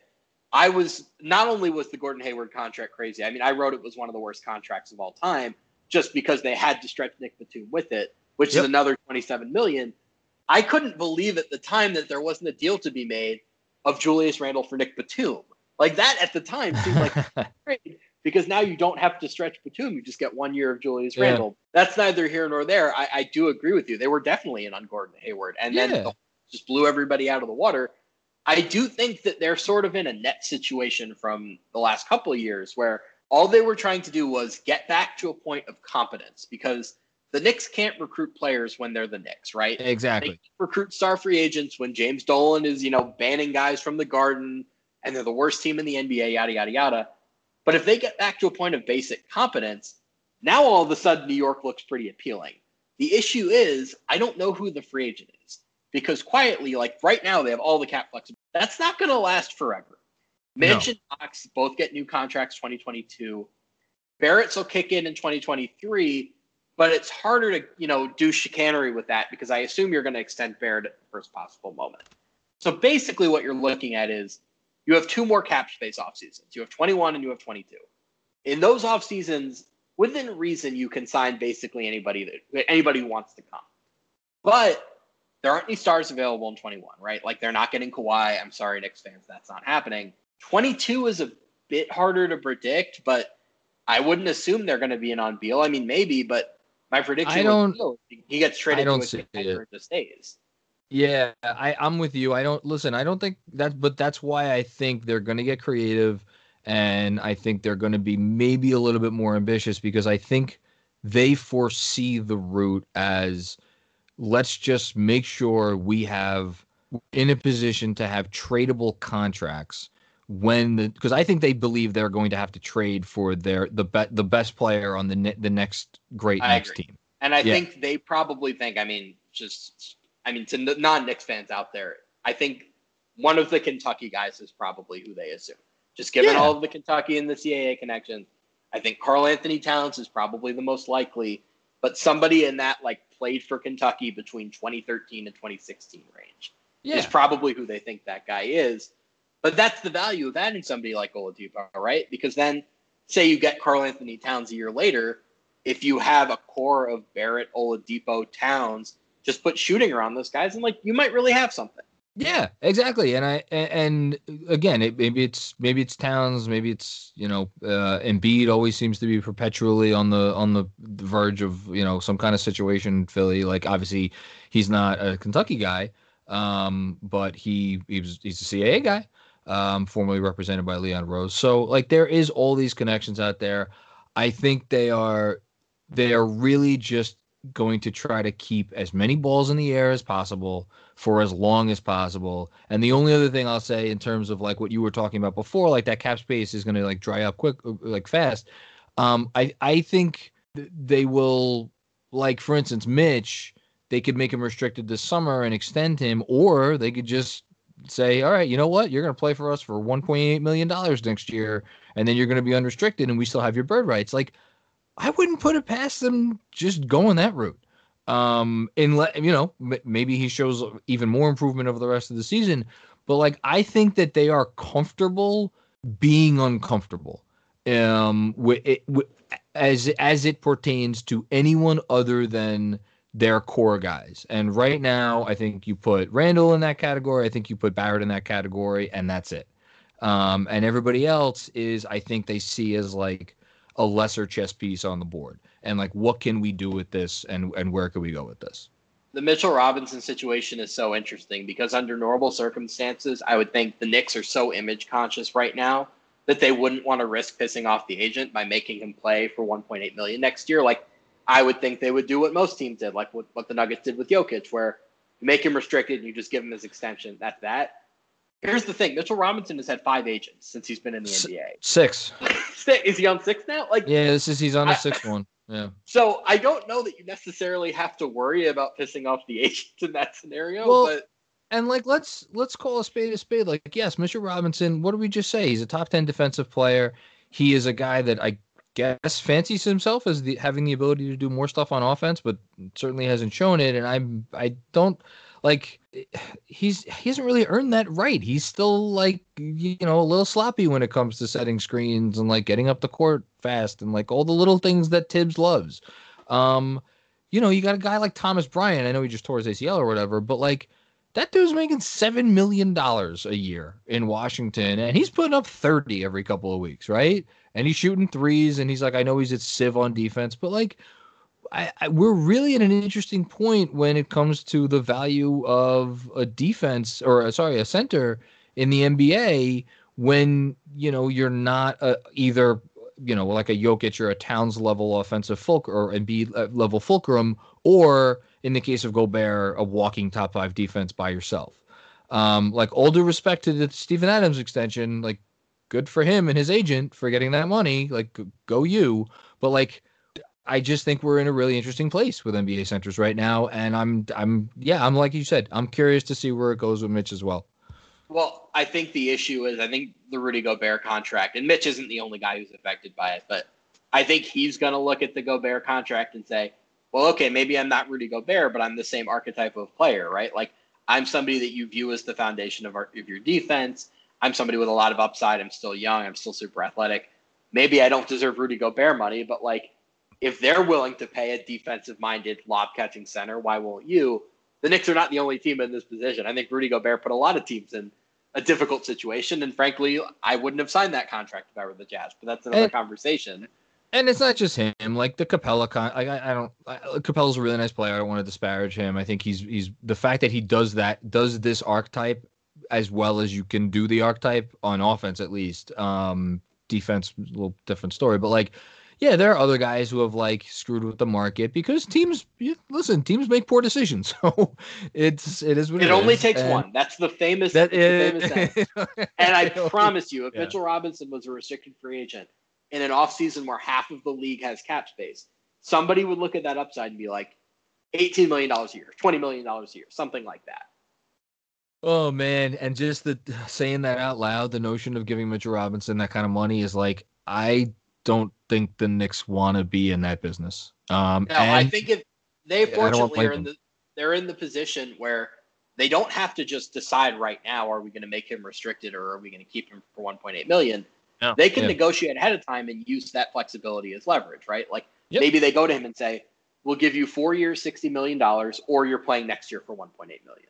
I was not only was the Gordon Hayward contract crazy. I mean, I wrote it was one of the worst contracts of all time, just because they had to stretch Nick Batum with it, which yep. is another twenty-seven million. I couldn't believe at the time that there wasn't a deal to be made of Julius Randle for Nick Batum. Like that at the time seemed like [laughs] great because now you don't have to stretch Batum. You just get one year of Julius yeah. Randle. That's neither here nor there. I, I, do agree with you. They were definitely in on Gordon Hayward, and yeah. then just blew everybody out of the water. I do think that they're sort of in a net situation from the last couple of years where all they were trying to do was get back to a point of competence because the Knicks can't recruit players when they're the Knicks, right? Exactly. recruit star free agents when James Dolan is, you know, banning guys from the garden and they're the worst team in the NBA, yada, yada, yada. But if they get back to a point of basic competence, now all of a sudden New York looks pretty appealing. The issue is, I don't know who the free agent is because quietly, like right now, they have all the cap flexibility. That's not going to last forever. Mitch no. and Knox both get new contracts 2022. Barrett's will kick in in 2023, but it's harder to you know do chicanery with that because I assume you're going to extend Barrett at the first possible moment. So basically, what you're looking at is you have two more cap space off seasons. You have 21 and you have 22. In those off seasons, within reason, you can sign basically anybody that anybody who wants to come. But there aren't any stars available in 21, right? Like they're not getting Kawhi. I'm sorry, Knicks fans, that's not happening. 22 is a bit harder to predict, but I wouldn't assume they're going to be in on Beal. I mean, maybe, but my prediction I don't, Beal, he gets traded I don't to see it. just stays. Yeah, I, I'm with you. I don't listen. I don't think that, but that's why I think they're going to get creative, and I think they're going to be maybe a little bit more ambitious because I think they foresee the route as let's just make sure we have in a position to have tradable contracts when the because I think they believe they're going to have to trade for their the be, the best player on the ne- the next great I next agree. team. And I yeah. think they probably think. I mean, just I mean, to non Knicks fans out there, I think one of the Kentucky guys is probably who they assume. Just given yeah. all of the Kentucky and the CAA connections, I think Karl-Anthony Towns is probably the most likely, but somebody in that like played for Kentucky between 2013 and 2016 range. yeah. is probably who they think that guy is. But that's the value of adding somebody like Oladipo, right? Because then, say you get Karl-Anthony Towns a year later, if you have a core of Barrett, Oladipo, Towns, just put shooting around those guys, and like you might really have something. Yeah, exactly. And I and, again, it, maybe it's maybe it's Towns, maybe it's you know, uh, Embiid always seems to be perpetually on the on the verge of you know some kind of situation. Philly, like obviously, he's not a Kentucky guy, um, but he he was he's a CAA guy, um, formerly represented by Leon Rose. So like there is all these connections out there. I think they are they are really just going to try to keep as many balls in the air as possible for as long as possible. And the only other thing I'll say in terms of like what you were talking about before, like that cap space is going to like dry up quick, like fast. Um, I I think they will like for instance Mitch, they could make him restricted this summer and extend him, or they could just say, all right, you know what, you're going to play for us for 1.8 million dollars next year, and then you're going to be unrestricted, and we still have your bird rights. Like I wouldn't put it past them just going that route. Um, in you know, maybe he shows even more improvement over the rest of the season, but like I think that they are comfortable being uncomfortable. Um, it, as as it pertains to anyone other than their core guys. And right now, I think you put Randle in that category. I think you put Barrett in that category, and that's it. Um, and everybody else is, I think they see as like a lesser chess piece on the board and like what can we do with this and and where can we go with this the mitchell robinson situation is so interesting because under normal circumstances i would think the knicks are so image conscious right now that they wouldn't want to risk pissing off the agent by making him play for 1.8 million next year like i would think they would do what most teams did like what, what the nuggets did with Jokic, where you make him restricted and you just give him his extension that's that Here's the thing: Mitchell Robinson has had five agents since he's been in the NBA. [laughs] Six. is he on six now? Like, yeah, this is he's on the sixth one. Yeah. [laughs] So I don't know that you necessarily have to worry about pissing off the [laughs] agents in that scenario, well, but. And like let's let's call a spade a spade. Like yes, Mitchell Robinson. What do we just say? He's a top ten defensive player. He is a guy that I guess fancies himself as the having the ability to do more stuff on offense, but certainly hasn't shown it. And I'm I don't like [sighs] he's he hasn't really earned that right. He's still like you know a little sloppy when it comes to setting screens and like getting up the court fast and like all the little things that Thibs loves. Um, you know, you got a guy like Thomas Bryant. I know he just tore his ACL or whatever, but like that dude's making seven million dollars a year in Washington, and he's putting up thirty every couple of weeks, right? And he's shooting threes, and he's like, I know he's at Civ on defense, but like I, I, we're really at an interesting point when it comes to the value of a defense or uh, sorry a center in the NBA when you know you're not a, either you know like a Jokic or a Towns level offensive fulcrum or Embiid uh, level fulcrum or in the case of Gobert a walking top five defense by yourself. Um, like all due respect to the Steven Adams extension, like good for him and his agent for getting that money. Like go you, but like I just think we're in a really interesting place with NBA centers right now, and I'm I'm yeah I'm like you said I'm curious to see where it goes with Mitch as well. Well, I think the issue is I think the Rudy Gobert contract, and Mitch isn't the only guy who's affected by it, but I think he's going to look at the Gobert contract and say, well, okay, maybe I'm not Rudy Gobert, but I'm the same archetype of player, right? Like I'm somebody that you view as the foundation of, our, of your defense. I'm somebody with a lot of upside. I'm still young. I'm still super athletic. Maybe I don't deserve Rudy Gobert money, but like if they're willing to pay a defensive minded lob catching center, why won't you? The Knicks are not the only team in this position. I think Rudy Gobert put a lot of teams in a difficult situation. And frankly, I wouldn't have signed that contract if I were the Jazz, but that's another and, conversation. And it's not just him. Like the Capela, con- I, I don't. I, Capela's a really nice player. I don't want to disparage him. I think he's he's the fact that he does that does this archetype as well as you can do the archetype on offense at least. Um, defense, a little different story, but like yeah, there are other guys who have like screwed with the market because teams listen, teams make poor decisions. [laughs] So it's it is what it, it only is. takes and one. That's the famous, that is, famous [laughs] And I [laughs] promise you, if yeah. Mitchell Robinson was a restricted free agent in an offseason where half of the league has cap space, somebody would look at that upside and be like, $18 million a year, $20 million a year, something like that. Oh man, and just the saying that out loud, the notion of giving Mitchell Robinson that kind of money is like I don't think the Knicks want to be in that business. Um, no, I think if they fortunately are in the they're in the position where they don't have to just decide right now are we going to make him restricted or are we going to keep him for 1.8 million. No, they can yeah. negotiate ahead of time and use that flexibility as leverage, right? Like yep. maybe they go to him and say, "We'll give you four years, sixty million dollars, or you're playing next year for 1.8 million.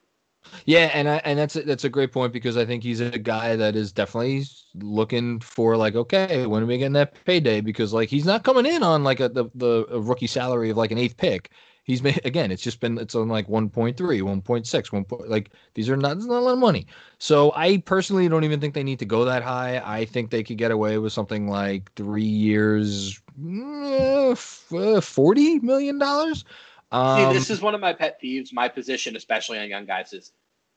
Yeah, and I, and that's a, that's a great point because I think he's a guy that is definitely looking for like, okay, when are we getting that payday? Because like he's not coming in on like a the the a rookie salary of like an eighth pick. He's made again. It's just been it's on like 1.3, 1.6, 1. Point, like these are not, not a lot of money. So I personally don't even think they need to go that high. I think they could get away with something like three years, uh, forty million dollars. Um, See, this is one of my pet peeves. My position, especially on young guys, is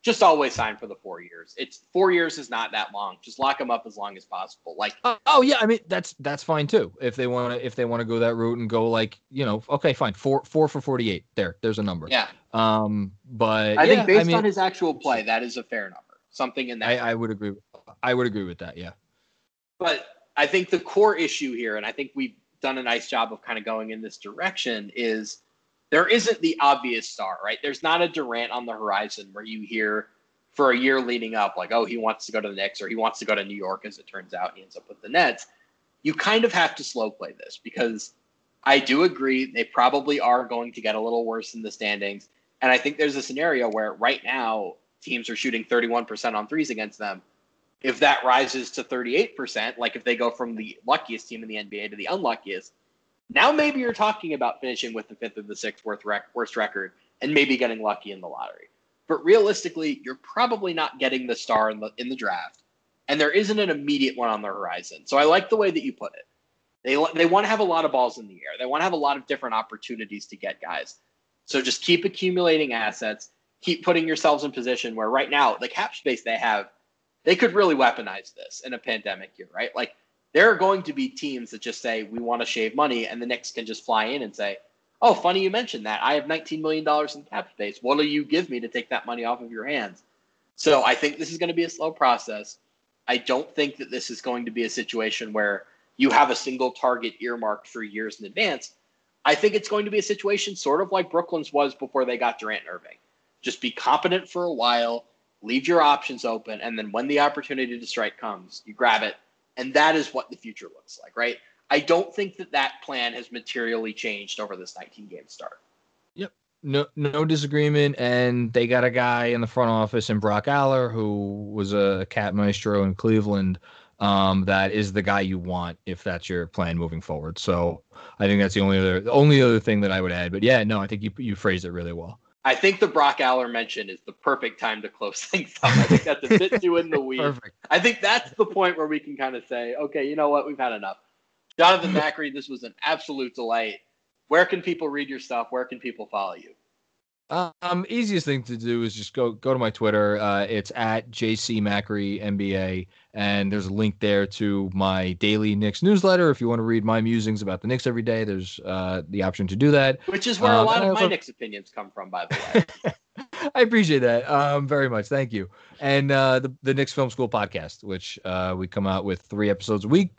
just always sign for the four years. It's four years is not that long. Just lock them up as long as possible. Like, oh, oh yeah, I mean that's that's fine too. If they want to, if they want to go that route and go like, you know, okay, fine, four four for forty eight. There, there's a number. Yeah. Um, but I yeah, think based I mean, on his actual play, that is a fair number. Something in that. I, I would agree. I would agree with that. Yeah. But I think the core issue here, and I think we've done a nice job of kind of going in this direction, is there isn't the obvious star, right? There's not a Durant on the horizon where you hear for a year leading up, like, oh, he wants to go to the Knicks or he wants to go to New York, as it turns out, he ends up with the Nets. You kind of have to slow play this because I do agree they probably are going to get a little worse in the standings. And I think there's a scenario where right now teams are shooting 31% on threes against them. If that rises to 38%, like if they go from the luckiest team in the NBA to the unluckiest, now maybe you're talking about finishing with the fifth or the sixth worst, rec- worst record and maybe getting lucky in the lottery. But realistically, you're probably not getting the star in the in the draft, and there isn't an immediate one on the horizon. So I like the way that you put it. They they want to have a lot of balls in the air. They want to have a lot of different opportunities to get guys. So just keep accumulating assets. Keep putting yourselves in position where right now the cap space they have, they could really weaponize this in a pandemic year, right? Like there are going to be teams that just say we want to shave money, and the Knicks can just fly in and say, "Oh, funny you mentioned that. I have 19 million dollars in cap space. What will you give me to take that money off of your hands?" So I think this is going to be a slow process. I don't think that this is going to be a situation where you have a single target earmarked for years in advance. I think it's going to be a situation sort of like Brooklyn's was before they got Durant and Irving. Just be competent for a while, leave your options open, and then when the opportunity to strike comes, you grab it and that is what the future looks like, right? I don't think that that plan has materially changed over this 19 game start. Yep. No, no disagreement. And they got a guy in the front office in Brock Aller, who was a cap maestro in Cleveland. Um, that is the guy you want if that's your plan moving forward. So I think that's the only other, the only other thing that I would add. But yeah, no, I think you you phrased it really well. I think the Brock Aller mention is the perfect time to close [laughs] things up. I think that's a bit too in the weeds. Perfect. I think that's the point where we can kind of say, okay, you know what, we've had enough. Jonathan [laughs] Macri, this was an absolute delight. Where can people read your stuff? Where can people follow you? Um, easiest thing to do is just go go to my Twitter. Uh, it's at JC Macri NBA, and there's a link there to my daily Knicks newsletter. If you want to read my musings about the Knicks every day, there's uh, the option to do that. Which is where um, a lot of my Knicks opinions come from, by the way. [laughs] I appreciate that um, very much. Thank you. And uh, the the Knicks Film School podcast, which uh, we come out with three episodes a week,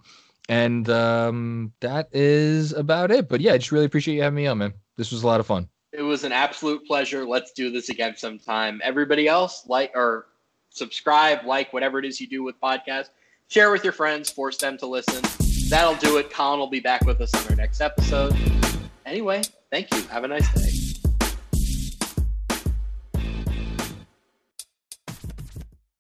and um, that is about it. But yeah, I just really appreciate you having me on, man. This was a lot of fun. It was an absolute pleasure. Let's do this again sometime. Everybody else, like or subscribe, like whatever it is you do with podcasts. Share with your friends, force them to listen. That'll do it. Colin will be back with us on our next episode. Anyway, thank you. Have a nice day.